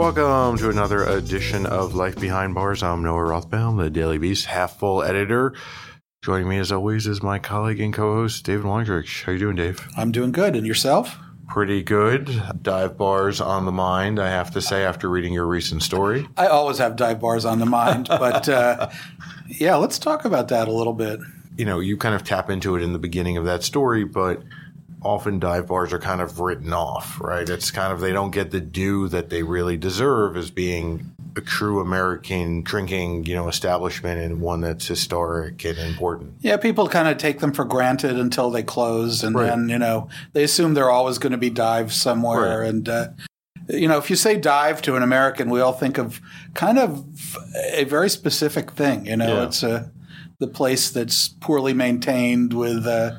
Welcome to another edition of Life Behind Bars. I'm Noah Rothbaum, the Daily Beast half full editor. Joining me as always is my colleague and co-host David Wondrich. How you doing, Dave? I'm doing good. And yourself? Pretty good. Dive bars on the mind, I have to say, after reading your recent story. I always have dive bars on the mind, but uh, yeah, let's talk about that a little bit. You know, you kind of tap into it in the beginning of that story, but often dive bars are kind of written off, right? It's kind of they don't get the due that they really deserve as being a true American drinking, you know, establishment and one that's historic and important. Yeah, people kind of take them for granted until they close, and Right. then you know they assume they're always going to be dives somewhere. Right. And uh, you know, if you say dive to an American, we all think of kind of a very specific thing. You know, Yeah. it's a the place that's poorly maintained with uh,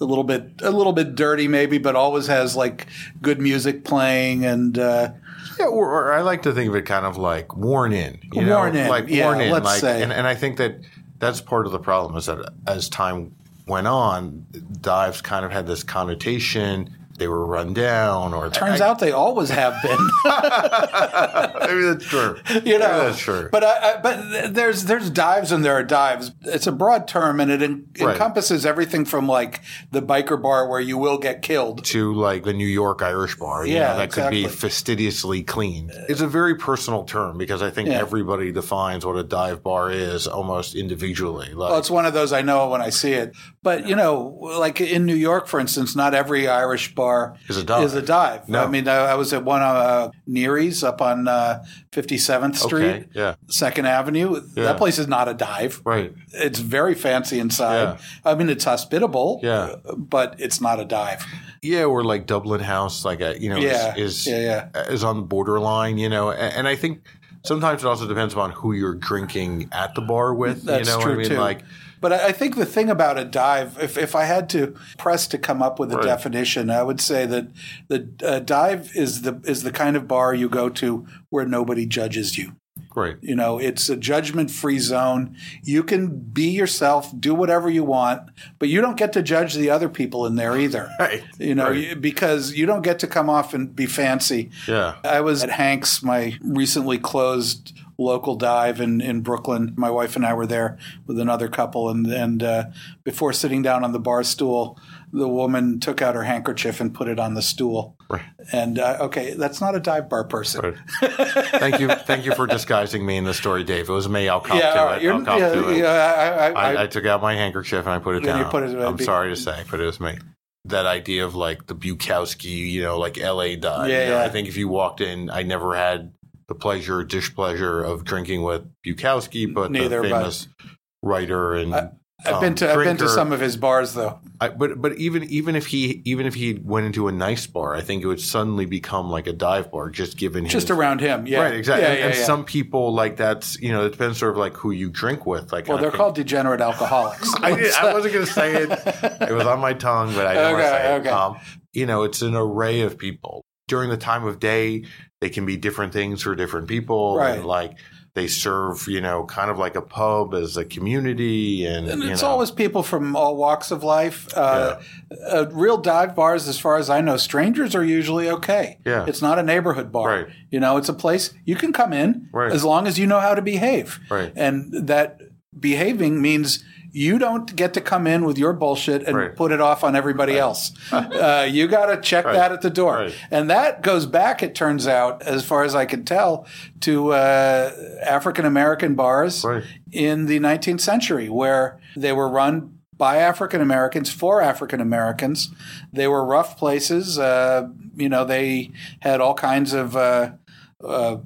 a little bit a little bit dirty maybe but always has like good music playing and uh, Yeah, or, or I like to think of it kind of like worn in, you Worn know, in, like yeah, worn in, let's like, say. and, and I think that that's part of the problem is that as time went on, dives kind of had this connotation. They were run down, or turns out they always have been maybe that's true. you know, that's true. But I, I, but there's there's dives and there are dives. It's a broad term and it en- Right. encompasses everything from like the biker bar where you will get killed. to like the New York Irish bar, you Yeah, know, that could be fastidiously clean. It's a very personal term because I think Yeah. everybody defines what a dive bar is almost individually. Like, Well, it's one of those I know when I see it. But you know, like in New York, for instance, not every Irish bar Is a dive. Is a dive. No. I mean, I, I was at one uh, Neary's up on uh, 57th Street, okay, yeah, Second Avenue. Yeah. That place is not a dive. right. It's very fancy inside. Yeah. I mean, it's hospitable. Yeah. but it's not a dive. Yeah, or like Dublin House, like a, you know, Yeah, is is, yeah, is on the borderline, you know, and, and I think sometimes it also depends on who you're drinking at the bar with. That's you know, true what I mean, too. like But I I think the thing about a dive, if, if I had to press to come up with a Right. definition, I would say that the uh, dive is the is the kind of bar you go to where nobody judges you. Right. You know, it's a judgment free zone. You can be yourself, do whatever you want, but you don't get to judge the other people in there either. Right. You know, Right. because you don't get to come off and be fancy. Yeah. I was at Hank's, my recently closed local dive in, in Brooklyn. My wife and I were there with another couple, and and uh, before sitting down on the bar stool, the woman took out her handkerchief and put it on the stool. Right. And uh, okay, that's not a dive bar person. Right. thank you, thank you for disguising me in the story, Dave. It was me. I'll cop Yeah, to it. I'll cop yeah, to it. yeah, I, I, I, I, took out my handkerchief and I put it down. put it- I'm sorry to say, but it was me. That idea of like the Bukowski, you know, like L.A. dive. Yeah, you know, yeah. I think if you walked in, I never had the pleasure, displeasure of drinking with Bukowski, but Neither, the but- famous writer and I've been um, to I've been to some of his bars though. I, but but even even if he even if he went into a nice bar, I think it would suddenly become like a dive bar, just given Just his, around him, yeah, Right, exactly. Yeah, and yeah, and yeah. some people like that's you know it depends sort of like who you drink with. Like well, they're think- called degenerate alcoholics. I, did, I wasn't going to say it. It was on my tongue, but I don't want to Okay, say it. okay. Um, you know, it's an array of people. During the time of day, they can be different things for different people. Right. And like they serve, you know, kind of like a pub as a community, and, And it's know, always people from all walks of life. Uh, uh, real dive bars, as far as I know, strangers are usually okay. Yeah. It's not a neighborhood bar. Right. You know, it's a place you can come in Right. as long as you know how to behave. Right. And that behaving means you don't get to come in with your bullshit and Right. put it off on everybody else. uh, you got to check Right. that at the door. Right. And that goes back, it turns out, as far as I can tell, to uh, African American bars Right. in the 19th century, where they were run by African Americans for African Americans. They were rough places. Uh, you know, they had all kinds of uh, uh,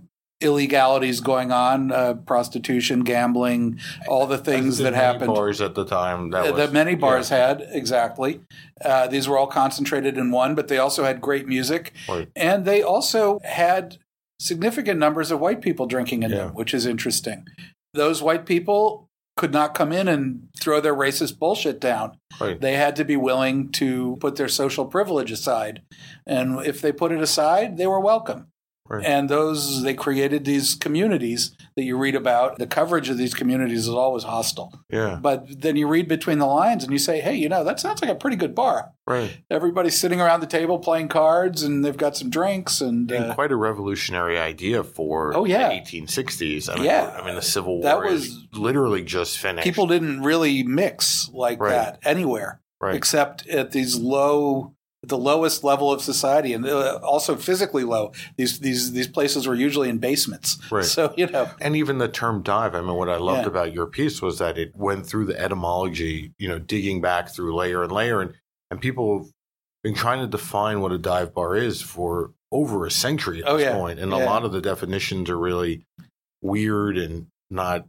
illegalities going on, uh, prostitution, gambling, all the things that many happened. Bars at the time that, was, that many bars yeah, had exactly. Uh, these were all concentrated in one, but they also had great music, Right. and they also had significant numbers of white people drinking in Yeah. them, which is interesting. Those white people could not come in and throw their racist bullshit down. Right. They had to be willing to put their social privilege aside, and if they put it aside, they were welcome. Right. And those they created these communities that you read about. The coverage of these communities is always hostile. yeah. But then you read between the lines and you say, hey, you know, that sounds like a pretty good bar. Right. Everybody's sitting around the table playing cards and they've got some drinks and, And uh, quite a revolutionary idea for Oh, yeah. the 1860s. I mean, Yeah. I mean, the Civil War that was- literally just finished. people didn't really mix like Right. that anywhere right. except at these low the lowest level of society and uh, also physically low these these these places were usually in basements Right. so you know And even the term dive, I mean, what I loved Yeah. about your piece was that it went through the etymology, you know, digging back through layer and layer. And, and people have been trying to define what a dive bar is for over a century at Oh, this yeah. point. And Yeah. a lot of the definitions are really weird and not,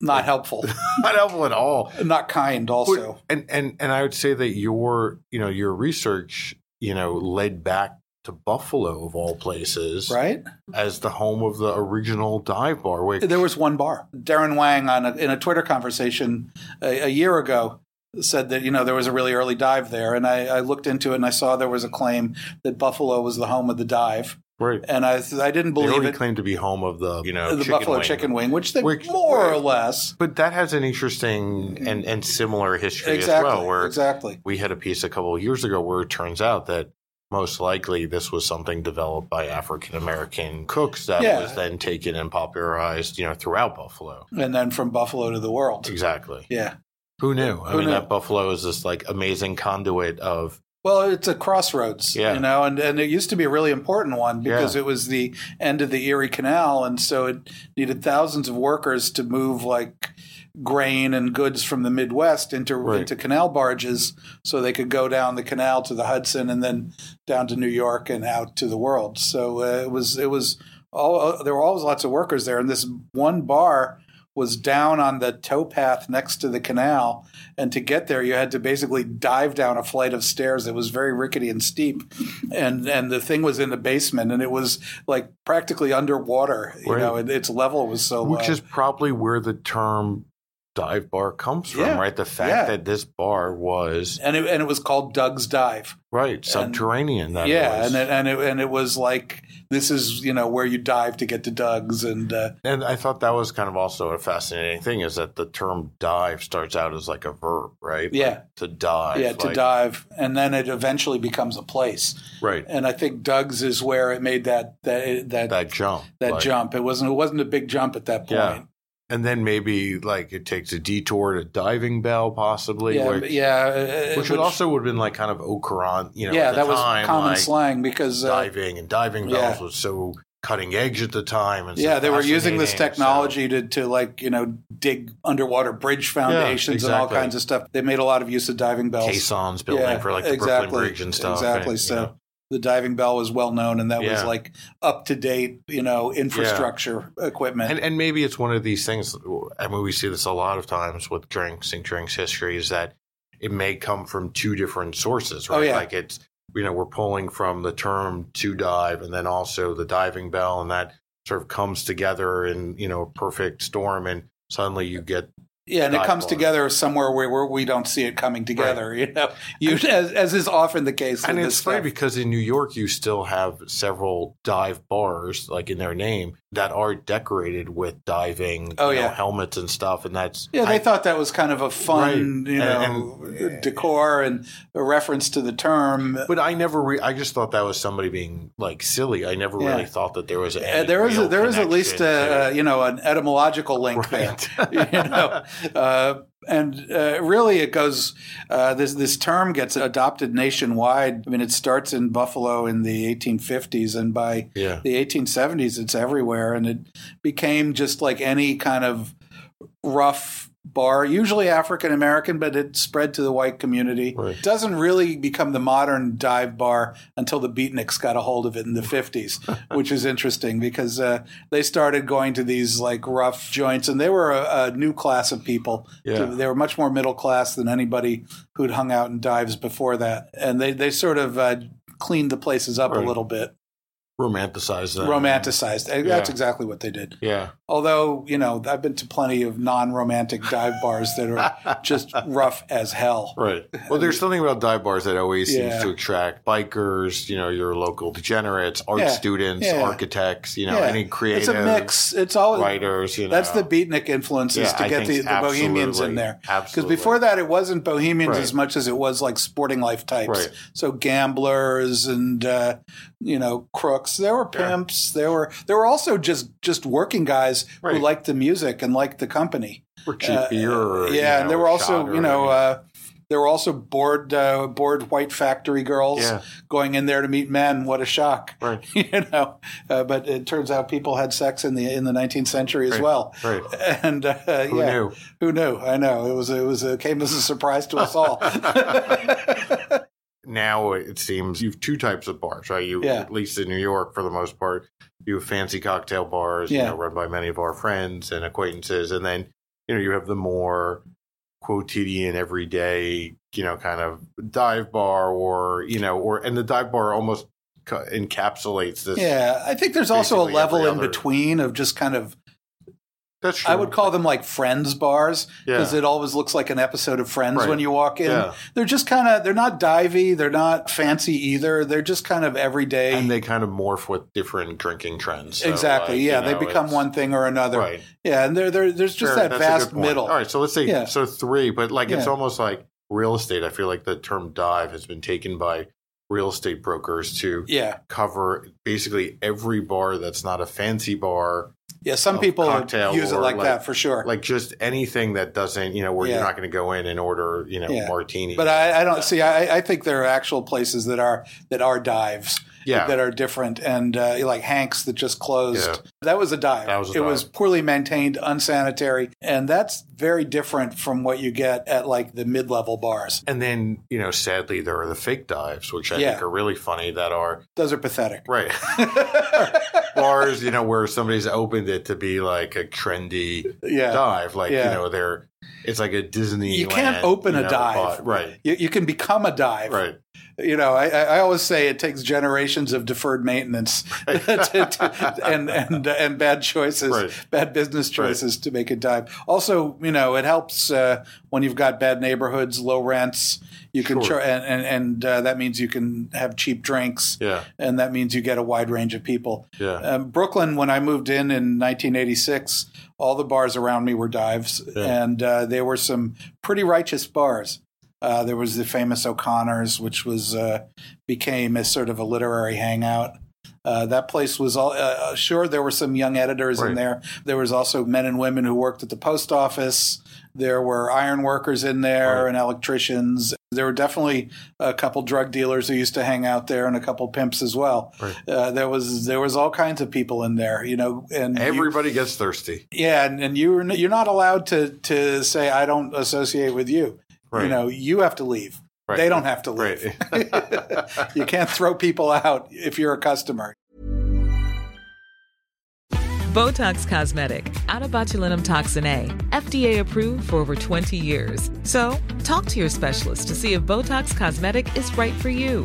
not helpful not helpful at all. not kind also And, and, and I would say that your, you know, your research, you know, led back to Buffalo of all places right as the home of the original dive bar. Which, There was one bar. Darren Wang on a, in a Twitter conversation a, a year ago said that you know there was a really early dive there, and I, I looked into it and I saw there was a claim that Buffalo was the home of the dive, right. and I I didn't believe already it. Claimed to be home of the, you know, the chicken Buffalo wing. chicken wing, which they Which- more or less But that has an interesting and, and similar history exactly as well, where exactly we had a piece a couple of years ago where it turns out that most likely this was something developed by African American cooks that Yeah. was then taken and popularized, you know, throughout Buffalo. and then from Buffalo to the world. Exactly. Yeah. Who knew? I Who mean, knew? that Buffalo is this like amazing conduit of Well, it's a crossroads, Yeah. you know, and, and it used to be a really important one because Yeah. it was the end of the Erie Canal, and so it needed thousands of workers to move like grain and goods from the Midwest into Right. into canal barges, so they could go down the canal to the Hudson and then down to New York and out to the world. So uh, it was it was all uh, there were always lots of workers there, and this one bar was down on the towpath next to the canal. And to get there, you had to basically dive down a flight of stairs that was very rickety and steep. And and the thing was in the basement, and it was like practically underwater. You Right. know, it, its level was so which low. is probably where the term dive bar comes from, Yeah. right? The fact Yeah. that this bar was and it, and it was called Doug's Dive. right subterranean. that yeah, was. and it, and it and it was like this is you know where you dive to get to Doug's, and uh, And I thought that was kind of also a fascinating thing is that the term dive starts out as like a verb, right? Yeah. Like to dive. yeah, to like- dive, and then it eventually becomes a place. Right. And I think Doug's is where it made that that that That jump. that like- jump. It wasn't it wasn't a big jump at that point. Yeah. And then maybe like it takes a detour to diving bell, possibly. Yeah, which, yeah, uh, which would also would have been like kind of au courant, you know, yeah, at the that was time, common like slang because uh, diving and diving bells yeah. was so cutting edge at the time. And so yeah, they were using this technology to to like you know dig underwater bridge foundations and all kinds of stuff. They made a lot of use of diving bells. caissons building Yeah, for like the exactly, Brooklyn Bridge and stuff. Exactly. and, so know. The diving bell was well known, and that was like up to date, you know, infrastructure equipment. And, and maybe it's one of these things. I mean, we see this a lot of times with drinks and drinks history is that it may come from two different sources, oh, right? Oh, yeah. Like it's, you know, we're pulling from the term to dive and then also the diving bell, and that sort of comes together in, you know, a perfect storm. And suddenly you get, Yeah, and it comes bar. together somewhere where, where we don't see it coming together. You know, you, as, as is often the case. and it's funny because in New York, you still have several dive bars, like in their name, that are decorated with diving Oh, you know, yeah. helmets and stuff. And that's, Yeah, they I- thought that was kind of a fun, Right. you And- know, decor and a reference to the term. But I never, re- I just thought that was somebody being like silly. I never Yeah. really thought that there was. Uh, Any there is a, there is at least a, to- you know an etymological link Right. there. you know, uh, and uh, really it goes. Uh, this this term gets adopted nationwide. I mean, it starts in Buffalo in the 1850s, and by yeah, the 1870s, it's everywhere, and it became just like any kind of rough bar, usually African American, but it spread to the white community. Right. Doesn't really become the modern dive bar until the Beatniks got a hold of it in the 50s, which is interesting because uh, they started going to these like rough joints and they were a, a new class of people. Yeah. They were much more middle class than anybody who'd hung out in dives before that. And they, they sort of uh, cleaned the places up Right. a little bit, Romanticized that. romanticized. Uh, That's exactly what they did. Yeah. Although, you know, I've been to plenty of non romantic dive bars that are just rough as hell. Right. Well, there's something about dive bars that always Yeah. seems to attract bikers, you know, your local degenerates, art Yeah. students, Yeah. architects, you know, any creative It's a mix. It's all writers, you know. That's the beatnik influences to I get the, the bohemians in there. absolutely. Because before that, it wasn't bohemians Right. as much as it was like sporting life types. Right. So gamblers and uh, you know crooks. There were pimps. There were there were also just just working guys Right. who liked the music and liked the company. Or cheap Uh, beer. Or, yeah, you know, and there were also you know. Uh, there were also bored, uh, bored white factory girls Yeah. going in there to meet men. What a shock! Right. you know, uh, but it turns out people had sex in the in the 19th century as Right. well. Right. And uh, Who yeah, knew? Who knew? I know it was it was it came as a surprise to us all. now it seems you have two types of bars, right? You Yeah. at least in New York for the most part, you have fancy cocktail bars, you know, run by many of our friends and acquaintances, and then you know you have the more quotidian, everyday, you know, kind of dive bar, or you know, or and the dive bar almost encapsulates this. yeah, I think there's also a level in between of just kind of that's true. I would call them like friends bars because Yeah. it always looks like an episode of Friends Right. when you walk in. Yeah. They're just kind of they're not divey, they're not fancy either. They're just kind of everyday. and they kind of morph with different drinking trends. So, exactly. like, yeah, you they become one thing or another. Right. Yeah, and there there there's just Fair, that vast middle. All right, so let's say Yeah. so three, but like it's almost like real estate. I feel like the term dive has been taken by real estate brokers to Yeah. cover basically every bar that's not a fancy bar, Yeah, some people use it like, like- that for sure. like just anything that doesn't, you know, where Yeah. you're not going to go in and order, you know, Yeah. martini. but I, I don't see. I, I think there are actual places that are that are dives. Yeah. that are different, and uh, like Hanks that just closed. Yeah. That was a dive. That was a it dive. was poorly maintained, unsanitary, and that's very different from what you get at like the mid-level bars. and then, you know, sadly, there are the fake dives, which I Yeah. think are really funny that are, Those are pathetic. right. Bars, you know, where somebody's opened it to be like a trendy Yeah. dive. Like, Yeah. you know, they're, it's like a Disney. You can't open you a know, dive. Right. You, you can become a dive. Right. You know, I, I always say it takes generations of deferred maintenance to, to- and and and bad choices, Right. bad business choices to make a dive. Also, you know, it helps uh, when you've got bad neighborhoods, low rents. You can Sure. and and, and uh, that means you can have cheap drinks. Yeah. and that means you get a wide range of people. Yeah. Um, Brooklyn, when I moved in in 1986, all the bars around me were dives, Yeah. and uh, there were some pretty righteous bars. Uh, there was the famous O'Connor's, which was uh, became a sort of a literary hangout. Uh, that place was all uh, sure. There were some young editors in there. There was also men and women who worked at the post office. There were iron workers in there Right. and electricians. There were definitely a couple drug dealers who used to hang out there, and a couple pimps as well. Right. Uh, there was there was all kinds of people in there, you know. And you- Everybody gets thirsty. yeah, and, and you're you're not allowed to to say I don't associate with you. You know, you have to leave. Right. They don't have to leave. Right. you can't throw people out if you're a customer. Botox Cosmetic, out of botulinum toxin A, FDA approved for over 20 years. So, talk to your specialist to see if Botox Cosmetic is right for you.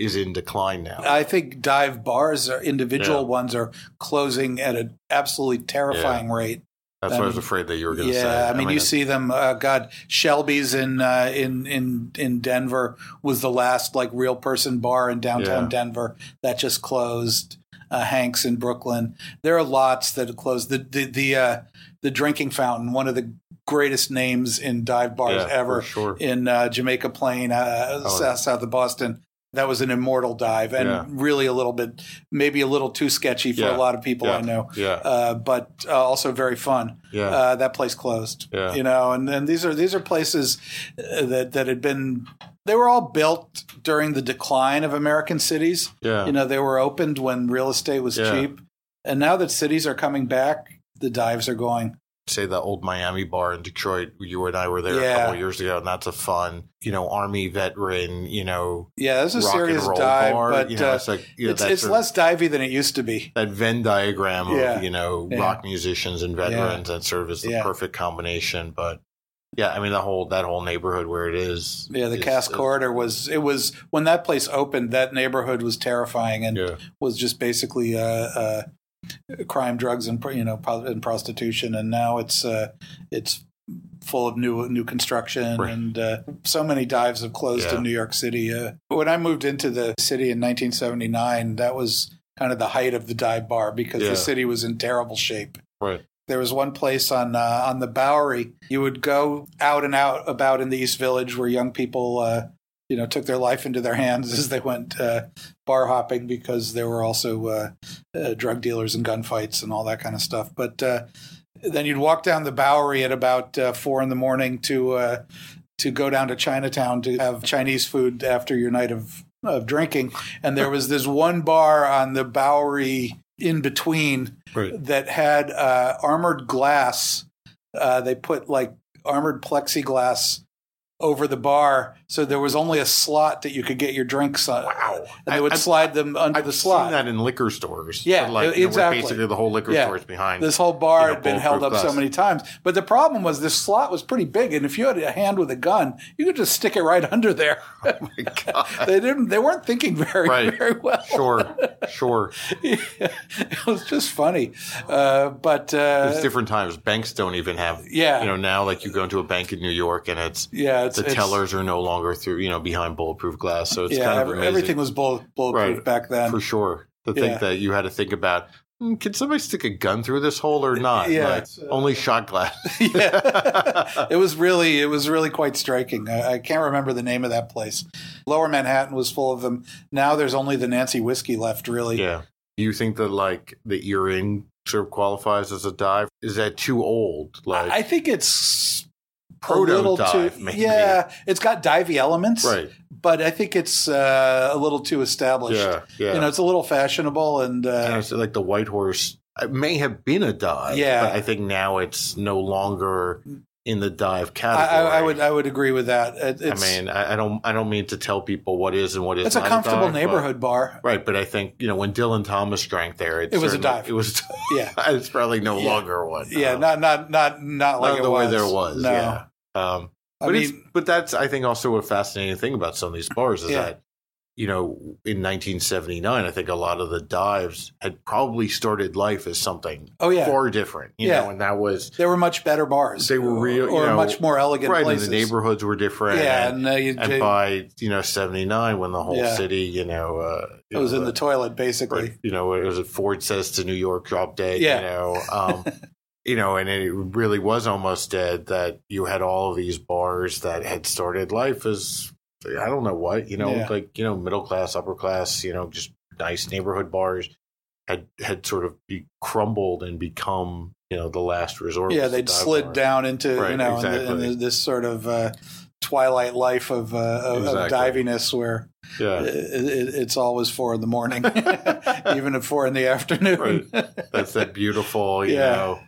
is in decline now? I think dive bars, are, individual Yeah. ones, are closing at an absolutely terrifying rate. That's what I was afraid that you were going to Yeah, say. Yeah, I mean, you see them. Uh, God, Shelby's in uh, in in in Denver was the last like real person bar in downtown Yeah. Denver that just closed. Uh, Hanks in Brooklyn. There are lots that have closed. The the the, uh, the drinking fountain, one of the greatest names in dive bars Yeah, ever, sure. in uh, Jamaica Plain, uh, Oh, south, south of Boston. That was an immortal dive and Yeah. really a little bit, maybe a little too sketchy for Yeah. a lot of people Yeah. I know. Yeah. Uh, but uh, also very fun. Yeah. Uh, that place closed. Yeah. You know, and, and these are these are places uh, that that had been they were all built during the decline of American cities. Yeah. You know, they were opened when real estate was cheap. And now that cities are coming back, the dives are going. Say the old Miami bar in Detroit. You and I were there a couple of years ago, and that's a fun, you know, army veteran, you know, Yeah, this is a rock serious dive, bar. but you know, uh, it's like you know, it's, it's less divey than it used to be. that Venn diagram of Yeah. you know Yeah. rock musicians and veterans that serve as the Yeah. perfect combination. But yeah, I mean the whole that whole neighborhood where it is. Yeah, the is- Cass is- Corridor was it was when that place opened. That neighborhood was terrifying and Yeah, was just basically uh, uh, crime, drugs, and you know and prostitution. And now it's uh, it's full of new new construction Right. and uh, so many dives have closed Yeah. in New York City. Uh, when I moved into the city in 1979, that was kind of the height of the dive bar because Yeah. the city was in terrible shape. right. There was one place on uh, on the Bowery. You would go out and out about in the East Village where young people, uh, you know, took their life into their hands as they went uh, bar hopping because there were also uh, uh, drug dealers and gunfights and all that kind of stuff. But uh, then you'd walk down the Bowery at about uh, four in the morning to uh, to go down to Chinatown to have Chinese food after your night of of drinking. And there was this one bar on the Bowery in between Right. that had uh, armored glass. Uh, they put like armored plexiglass over the bar, so there was only a slot that you could get your drinks on. Wow. And they would I've- slide them under I've the seen slot. that in liquor stores. Yeah, like, you know, exactly. basically, the whole liquor Yeah. store is behind. This whole bar you know, had been held up so many times. But the problem was this slot was pretty big, and if you had a hand with a gun, you could just stick it right under there. Oh my god! they didn't. They weren't thinking very Right. very well. Sure, sure. it was just funny. Uh, but uh, It's different times. Banks don't even have. Yeah. You know, now like you go into a bank in New York and it's yeah, it's, the it's- tellers are no longer through you know behind bulletproof glass, so it's yeah, kind of amazing. everything was bull, bulletproof Right. back then. for sure. To think Yeah. that you had to think about, "Hmm, can somebody stick a gun through this hole or not? Yeah. Like, only shot glass. yeah, it was really it was really quite striking. I, I can't remember the name of that place. Lower Manhattan was full of them. Now there's only the Nancy whiskey left. Really, yeah. Do you think that like the Ear Inn sort of qualifies as a dive? Is that too old? Like, I I think it's Proto dive, too. maybe. Yeah, it's got divey elements, right? But I think it's uh, a little too established. Yeah, yeah. You know, it's a little fashionable, and uh, like the White Horse. It may have been a dive. Yeah. but I think now it's no longer in the dive category. I, I would I would agree with that. It, I mean, I, I don't. I don't mean to tell people what is and what is. it's a comfortable dive, but- neighborhood bar. Right, but I think you know when Dylan Thomas drank there, It was a dive. It was. Yeah. it's probably no Yeah. longer one. Yeah, Um, not not not not like not it the was. way there was. No. Yeah. Um, I but mean, it's but that's I think also a fascinating thing about some of these bars is Yeah. that you know in 1979 I think a lot of the dives had probably started life as something Oh, yeah. far different. You Yeah. know, and that was They were much better bars. They were real- you or know, much more elegant right. places. And the neighborhoods were different. Yeah, and, and, uh, you, and by you know 79 when the whole Yeah. city you know uh, it was you in know, the toilet basically. Right. You know, it was a Ford says to New York, drop dead. Yeah. You know, um, you know, and it really was almost dead that you had all of these bars that had started life as I don't know what, you know, Yeah. like you know, middle class, upper class, you know, just nice neighborhood bars had had sort of be crumbled and become you know the last resort. Yeah, they'd slid bar. down into you Right, know in the- in the- this sort of uh, twilight life of, uh, of, of diviness where Yeah, it, it, it's always four in the morning, even at four in the afternoon. that's that beautiful, you Yeah. know,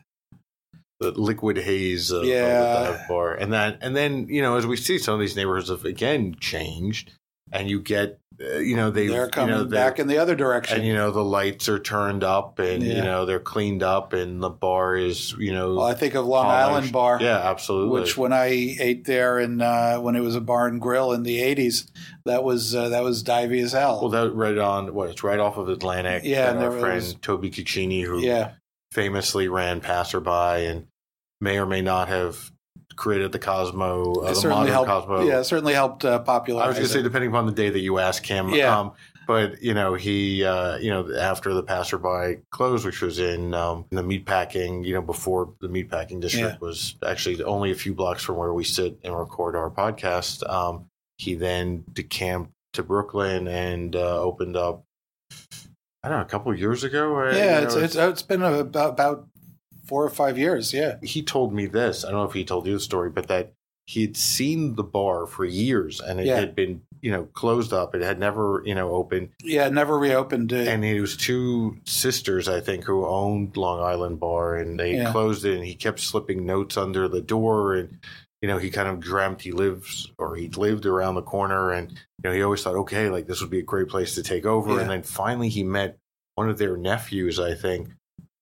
the liquid haze of, Yeah. of the dive bar, and that, and then you know, as we see, some of these neighborhoods have again changed, and you get, uh, you know, they They're coming you know, back in the other direction. and you know the lights are turned up, and you know they're cleaned up, and the bar is, you know, well, I think of Long polished. Island Bar. yeah, absolutely, which when I ate there and uh, when it was a bar and grill in the '80s, that was uh, that was divey as hell. well, that right on what it's right off of Atlantic. Yeah, and and our friend was- Toby Cecchini, who yeah, famously ran Passerby and may or may not have created the Cosmo, uh, it the certainly modern helped. Cosmo. Yeah, it certainly helped uh, popularize. I was going to say, depending upon the day that you ask him. Yeah. Um, but you know, he, uh, you know, after the Passerby closed, which was in, um, in the meatpacking, you know, before the meatpacking district was actually only a few blocks from where we sit and record our podcast. Um, he then decamped to Brooklyn and uh, opened up. I don't know, a couple of years ago. Yeah, You it's, it's it's been about about four or five years. Yeah, he told me this. I don't know if he told you the story, but that he had seen the bar for years and it Yeah. had been, you know, closed up. It had never, you know, opened. yeah, never reopened. It. And it was two sisters, I think, who owned Long Island Bar, and they Yeah. closed it. And he kept slipping notes under the door, and you know, he kind of dreamt he lives or he lived around the corner, and you know, he always thought, okay, like this would be a great place to take over. Yeah. And then finally, he met one of their nephews, I think,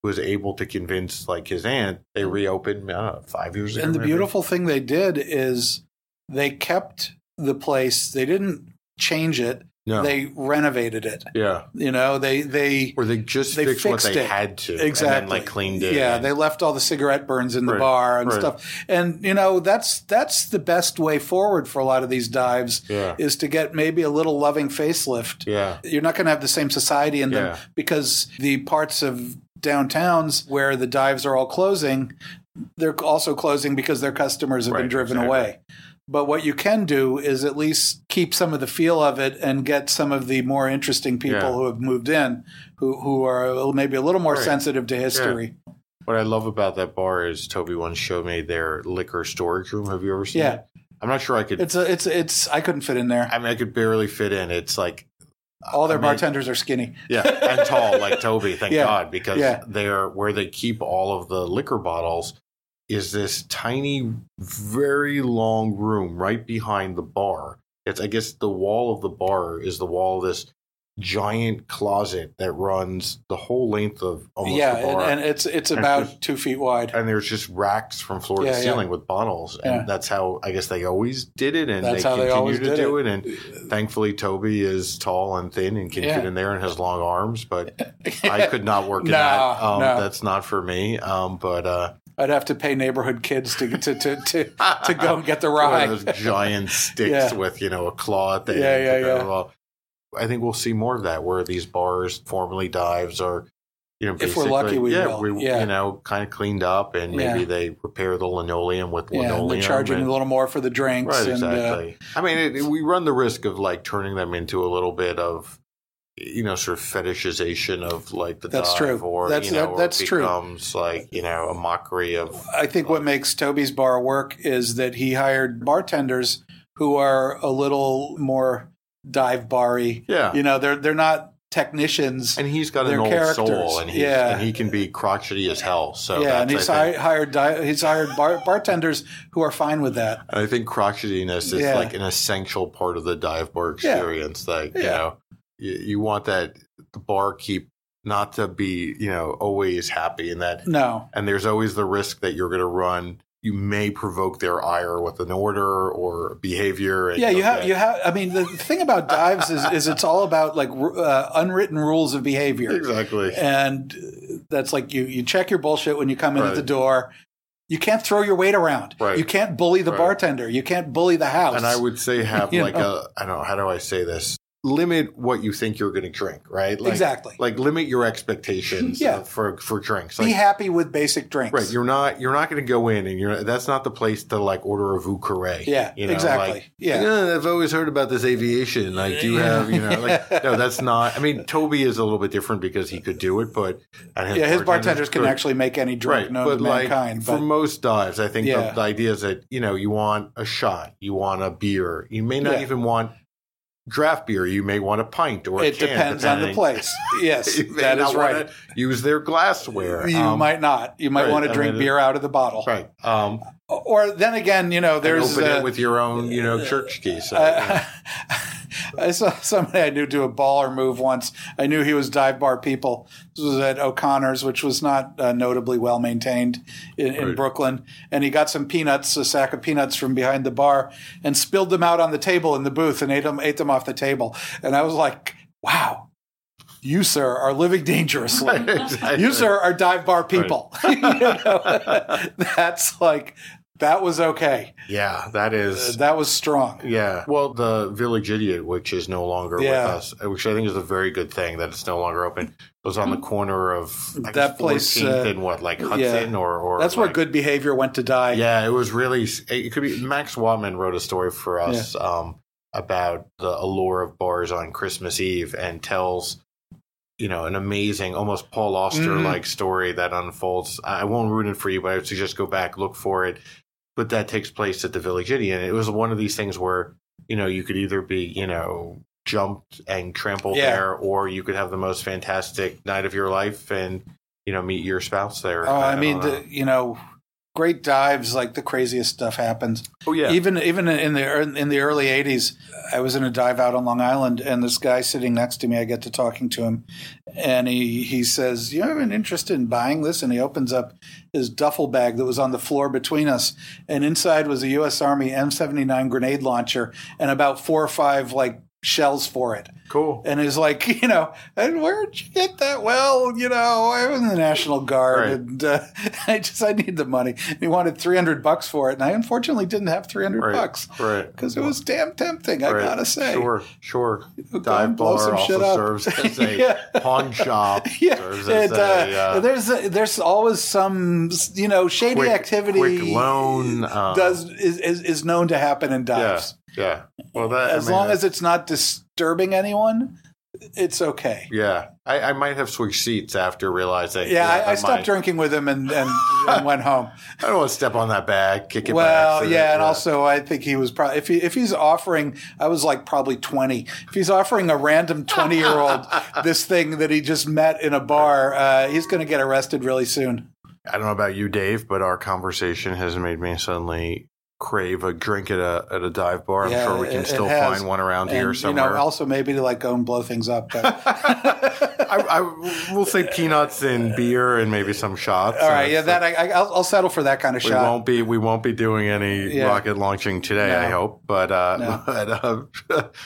was able to convince like his aunt. They reopened, I don't know, five years ago. and the maybe? beautiful thing they did is they kept the place. They didn't change it. no, They renovated it. yeah, You know, they they or they just They fixed what they it. had to, exactly and then like cleaned it. Yeah, and- they left all the cigarette burns in the Right, bar and right. stuff. And you know, that's that's the best way forward for a lot of these dives yeah, is to get maybe a little loving facelift. yeah, You're not going to have the same society in them Yeah. because the parts of downtowns where the dives are all closing, they're also closing because their customers have been driven exactly. away. But what you can do is at least keep some of the feel of it and get some of the more interesting people Yeah. who have moved in, who who are maybe a little more Right. sensitive to history. What I love about that bar is Toby once showed me their liquor storage room. Have you ever seen Yeah. it? I'm not sure I could. It's a, it's it's I couldn't fit in there. I mean, I could barely fit in. It's like, All their I mean- bartenders are skinny. yeah, and tall like Toby. Thank Yeah. God, because Yeah. they're where they keep all of the liquor bottles is this tiny, very long room right behind the bar. It's I guess the wall of the bar is the wall of this giant closet that runs the whole length of almost yeah, the bar. and, and it's it's about two feet wide. and there's just racks from floor Yeah, to yeah. ceiling with bottles, and Yeah. that's how I guess they always did it, and That's they how they continue to do it. it. And thankfully, Toby is tall and thin and can Yeah. fit in there and has long arms, but I could not work in No, that. Um, no. That's not for me. Um, but uh, I'd have to pay neighborhood kids to to to to, to go and get the one ride. of those giant sticks Yeah. with you know a claw at the Yeah, end. yeah, yeah. well, I think we'll see more of that, where these bars, formerly dives, are. You know, If we're lucky, we yeah, will. we, Yeah. you know, kind of cleaned up, and maybe Yeah. they repair the linoleum with yeah, linoleum. They're charging and- a little more for the drinks. Right, and, uh. I mean, it, we run the risk of like turning them into a little bit of, you know, sort of fetishization of like the That's dive, true. or That's- you know, that- that's it true. becomes like you know a mockery of. I think what makes Toby's bar work is that he hired bartenders who are a little more dive bar-y. Yeah. You know, they're they're not technicians. And he's got an old characters. soul, and he's, Yeah. and he can be crotchety as hell. So yeah, and he's I hi- think, hired di- he's hired bar- bartenders who are fine with that. I think crotchetiness is Yeah. like an essential part of the dive bar Yeah. experience. Like you know, you, you want that the barkeep not to be you know always happy, and that No, and there's always the risk that you're going to run. You may provoke their ire with an order or behavior. and yeah, you have you have. I mean, the thing about dives is is it's all about like uh, unwritten rules of behavior. exactly. and that's like you you check your bullshit when you come in at the door. You can't throw your weight around. Right. You can't bully the Right. bartender. You can't bully the house. And I would say have like know? a I don't know how do I say this limit what you think you're going to drink, right? Like, Exactly. Like limit your expectations Yeah. for for drinks. be happy with basic drinks. Right, you're not you're not going to go in and you're that's not the place to like order a Carré. Yeah, you know, exactly. Like, Yeah. "Yeah, oh, I've always heard about this aviation. Like, do you have you know? Like, no, that's not. I mean, Toby is a little bit different because he could do it, but and yeah, his bartenders can could. actually make any drink Right, known but to like mankind. for most dives, I think Yeah. the, the idea is that you know you want a shot, you want a beer, you may not even want draft beer, you may want a pint or a it can, depends on the place. Yes, that is right. Use their glassware. You Um, might not. You might right, want to drink mean, beer out of the bottle. right. Um, Or then again, you know, and there's open uh, it with your own, you know, church key. So, I, I saw somebody I knew do a baller move once. I knew he was dive bar people. This was at O'Connor's, which was not uh, notably well maintained in, in Right. Brooklyn. And he got some peanuts, a sack of peanuts from behind the bar, and spilled them out on the table in the booth and ate them, ate them off the table. And I was like, "Wow, you sir are living dangerously." Exactly. You sir are dive bar people. You know? That's like that was okay. yeah, that is. That was strong. Yeah. Well, the Village Idiot, which is no longer Yeah. with us, which I think is a very good thing that it's no longer open, was on the corner of I That place, 14th uh, and what, like Hudson or, or That's where good behavior went to die. Yeah, it was really. It could be. Max Watman wrote a story for us um, about the allure of bars on Christmas Eve and tells you know an amazing almost Paul Auster like story that unfolds. I won't ruin it for you, but I would suggest go back look for it. But that takes place at the Village Inn, it was one of these things where you know you could either be you know jumped and trampled Yeah. there, or you could have the most fantastic night of your life and you know meet your spouse there. Oh, I mean, know. the, you know, great dives, like the craziest stuff happens. oh yeah, Even even in the er, in the early '80s, I was in a dive out on Long Island, and this guy sitting next to me, I get to talking to him, and he he says, "You have an interest in buying this?" And he opens up his duffel bag that was on the floor between us, and inside was a U.S. Army M79 grenade launcher and about four or five like shells for it. cool. And he's like, you know, and where'd you get that? Well, you know, I was in the National Guard, Right. and uh, I just I need the money. And he wanted three hundred bucks for it, and I unfortunately didn't have three hundred Right, bucks right. because it was damn tempting. I gotta say, Sure, sure. and Dive blow bar also serves as a Yeah. pawn shop. Yeah, serves as and, a, uh, uh, there's there's always some you know shady quick, activity. quick loan. Uh, does is, is is known to happen in dives. yeah. Well, that I As mean, long as it's not disturbing anyone, it's okay. yeah, I, I might have switched seats after realizing. Yeah, I, I that stopped might- drinking with him and, and, and went home. I don't want to step on that bag, kick it Well, yeah, that- and also I think he was probably if he if he's offering, I was like probably twenty. If he's offering a random twenty year old this thing that he just met in a bar, uh, he's going to get arrested really soon. I don't know about you, Dave, but our conversation has made me suddenly crave a drink at a at a dive bar. I'm Yeah, sure we can it still has. find one around here somewhere. You know, also maybe to like go and blow things up. But, I, I will say peanuts and beer and maybe some shots. all right, Uh, yeah, that I, I, I'll, I'll settle for that kind of we shot. won't be we won't be doing any Yeah. rocket launching today. I hope, but uh, No. but uh,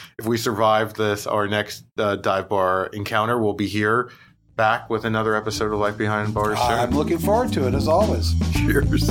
if we survive this, our next uh, dive bar encounter, we'll be here back with another episode of Life Behind Bars. I'm looking forward to it as always. Cheers.